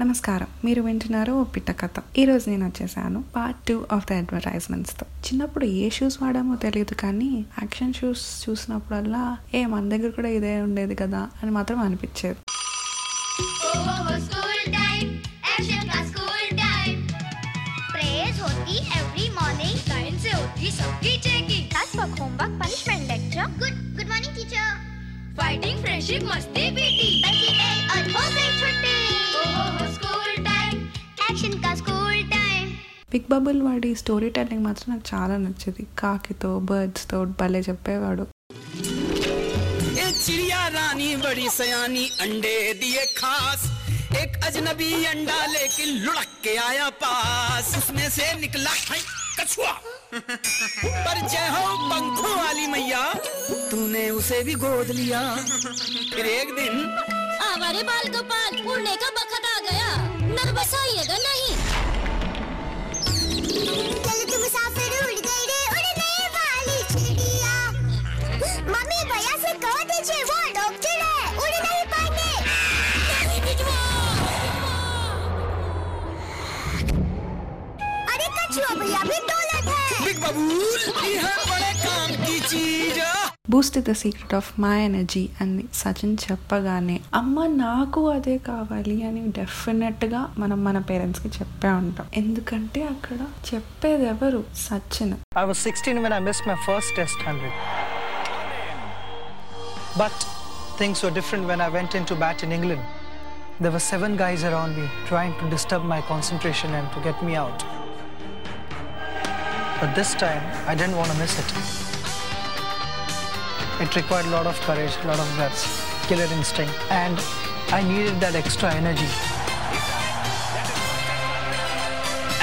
నమస్కారం. మీరు వింటున్నారు పిట్ట కథ. ఈరోజు నేను వచ్చేసాను పార్ట్ టూ ఆఫ్ ద అడ్వర్టైజ్మెంట్స్తో చిన్నప్పుడు ఏ షూస్ వాడామో తెలియదు కానీ యాక్షన్ షూస్ చూసినప్పుడల్లా ఏ మన దగ్గర కూడా ఇదే ఉండేది కదా అని మాత్రం అనిపించేది. Fighting friendship must be beating. Big bubble వాడి స్టోరీ టెల్లింగ్ మాత్రం నాకు చాలా నచ్చేది కాకితో బర్డ్స్తో భలే చెప్పేవాడు ये चिड़िया रानी बड़ी सयानी अंडे दिए खास एक अजनबी अंडा लेकिन लुढ़क के आया पास उसमें से निकला है कछुआ पर जय हो पंखों वाली मैया तूने उसे भी गोद लिया फिर एक दिन हमारे बाल गोपाल उड़ने का बखत आ गया नर्वस आइएगा नहीं भैया भी दौलत है बिग बबूल ये बड़े काम की चीज़ Boost the secret of my energy అని సచిన్ చెప్పగానే అమ్మ నాకు అదే కావాలి అని డెఫినెట్గా మనం మన పేరెంట్స్కి చెప్పే ఉంటాం ఎందుకంటే అక్కడ చెప్పేది ఎవరు Sachin I was 16 when I missed my first test 100. But things were different when I went into bat in England. There were seven guys around me trying to disturb my concentration and to get me out. But this time, I didn't want to miss it. It required a lot of courage, a lot of guts, killer instinct, and I needed that extra energy.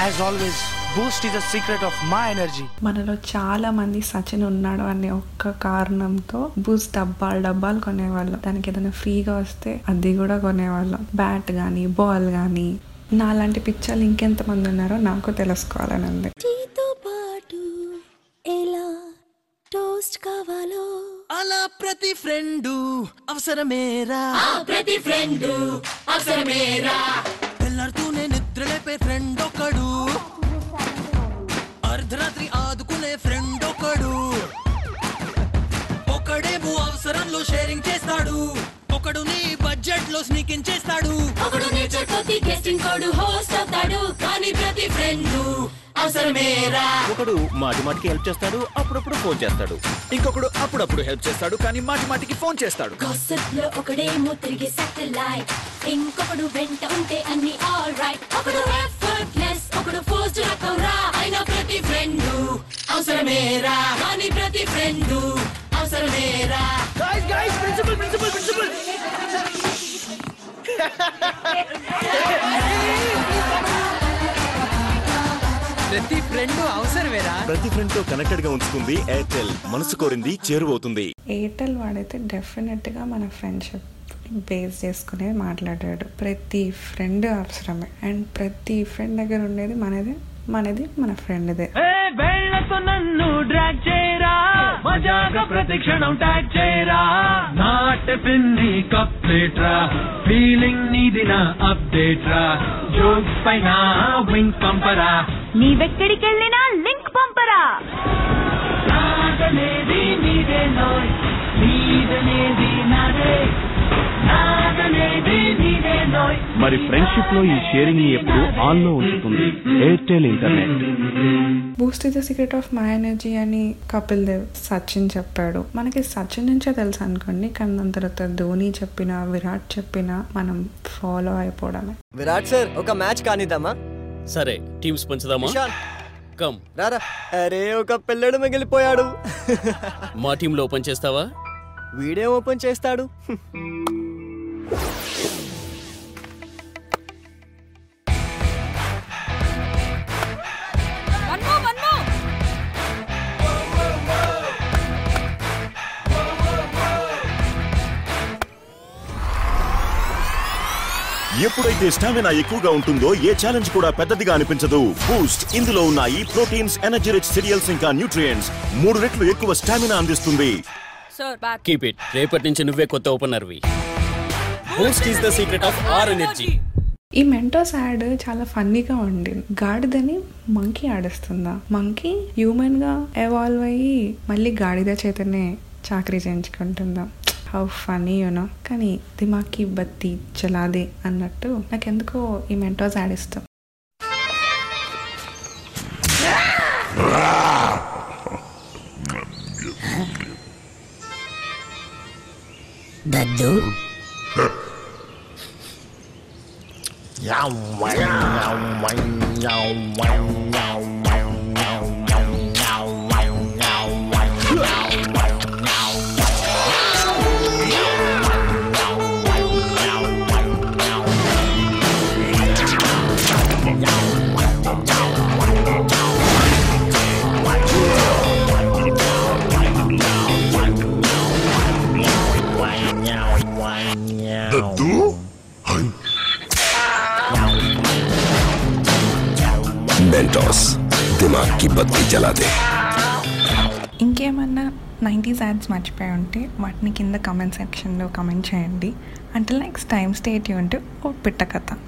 As always, Boost is a secret of my energy. మనలో చాలా మంది సచిన్ ఉన్నాడు అనే ఒక్క కారణంతో Boost డబ్బాలు డబ్బాలు కొనేవాళ్ళం దానికి ఏదైనా ఫ్రీగా వస్తే అది కూడా కొనేవాళ్ళం బ్యాట్ కానీ బాల్ కానీ నాలాంటి పిక్చర్లు ఇంకెంతమంది ఉన్నారో నాకు తెలుసుకోవాలని ఉంది ఎలా టోస్ట్ కావాలో అలా ప్రతి ఫ్రెండు అవసరమేరా? ప్రతి ఫ్రెండ్ అవసరమేరా? తెల్లారుతూనే నిద్రలేపే ఫ్రెండ్ ఒకడు అర్ధరాత్రి ఆదుకునే ఫ్రెండ్ ఒకడు ఒకడేమో అవసరంలో షేరింగ్ చేస్తాడు. ఒకడు నీ బడ్జెట్లో స్నీకింగ్ చేస్తాడు. ఒకడు నేచర్ కొద్ది గెస్టింగ్ కోడు హోస్ట్ అవుతాడు. కానీ ప్రతి ఫ్రెండ్ అవసరమేరా. ఒకడు మాటి మాటికి హెల్ప్ చేస్తాడు అప్పుడప్పుడు ఫోన్ చేస్తాడు. ఇంకొకడు అప్పుడప్పుడు హెల్ప్ చేస్తాడు కానీ మాటి మాటికి ఫోన్ చేస్తాడు. లో ఒకడేమో తిరిగి ఇంకొకడు వెంట ఉంటే అన్ని ఆల్ రైట్ ఒకడు ఎఫర్ట్లెస్ ఒకడు ఫోర్స్డ్ రకంరా అయినా ప్రతి ఫ్రెండ్ అవసరమేరా. కానీ ప్రతి ఫ్రెండ్ అవసరమేరా. ప్రతి ఫ్రెండ్ అవసరమేరా? ప్రతి ఫ్రెండ్తో కనెక్టెడ్గా ఉంచుతుంది ఎయిర్టెల్ మనసు కోరింది చేరువవుతుంది. ఎయిర్టెల్ వాడైతే డెఫినెట్గా మన ఫ్రెండ్షిప్ బేస్ చేసుకునే మాట్లాడాడు. ప్రతి ఫ్రెండ్ అవసరమే. అండ్ ప్రతి ఫ్రెండ్ దగ్గర ఉండేది మనది మనది మన ఫ్రెండ్దే. వేళ్ళతో నన్ను డ్రాగ్ చేయరా? మజాగా ప్రతి క్షణం ట్యాగ్ చేయరా? నాట్ పింది కప్లేట్ రా ఫీలింగ్ నీది నా అప్డేట్ రా జోక్స్ పైన వింగ్ పంపరా. నీవెక్కడికెళ్ళినా లింక్ పంపరా. మరి ఫ్రెండ్షిప్లో ఈ షేరింగ్ని ఎప్పుడు ఆన్లో ఉంచుతుంది. Airtel internet. Boost is the secret of my energy అని కపిల్ దేవ్ సచిన్ చెప్పాడు. మనకి సచిన్ నుంచే తెలుసు అనుకోండి కానీ దాని తర్వాత ధోని చెప్పిన విరాట్ చెప్పిన మనం ఫాలో అయిపోవడమే. విరాట్ సార్ ఒక మ్యాచ్ కానిద్దామా? సరే టీమ్స్ పంచుదామా? కమ్. రారా. అరే ఒక పిల్లడు మిగిలిపోయాడు. మా టీంలో ఓపెన్ చేస్తావా? వీడియో ఓపెన్ చేస్తాడు. ఎప్పుడైతే స్టామినా ఎక్కువగా ఉంటుందో ఏ ఛాలెంజ్ కూడా పెద్దదిగా అనిపించదు. బూస్ట్ ఇందులో ఉన్నాయి ప్రోటీన్స్ ఎనర్జీ రిచ్ సిరియల్స్ ఇంకా న్యూట్రియంట్స్ మూడు రెట్లు ఎక్కువ స్టామినా అందిస్తుంది. కీప్ ఇట్ రేపటి నుంచి నువ్వే కొత్త ఓపెనర్వి Boost is the secret of our energy ఈ మెంటోస్ యాడ్ చాలా ఫన్నీగా ఉండింది గాడిదని మంకీ ఆడిస్తుందా? మంకీ హ్యూమన్గా ఎవాల్వ్ అయ్యి మళ్ళీ గాడిద చేతనే చాకరీ చేయించుకుంటుందా? హౌ ఫనీ యూనో కానీ దిమాకి బత్తి చలాదే అన్నట్టు నాకెందుకో ఈ మెంటోస్ యాడ్ ఇష్టం. దద్దు. దద్దు बेंटोस दिमाग की बत्ती जला दे ఇంకేమన్నా నైంటీస్ యాడ్స్ మర్చిపోయి ఉంటే వాటిని కింద కామెంట్ సెక్షన్లో కామెంట్ చేయండి అంటే next time state Yoon to ఓ పిట్ట కథ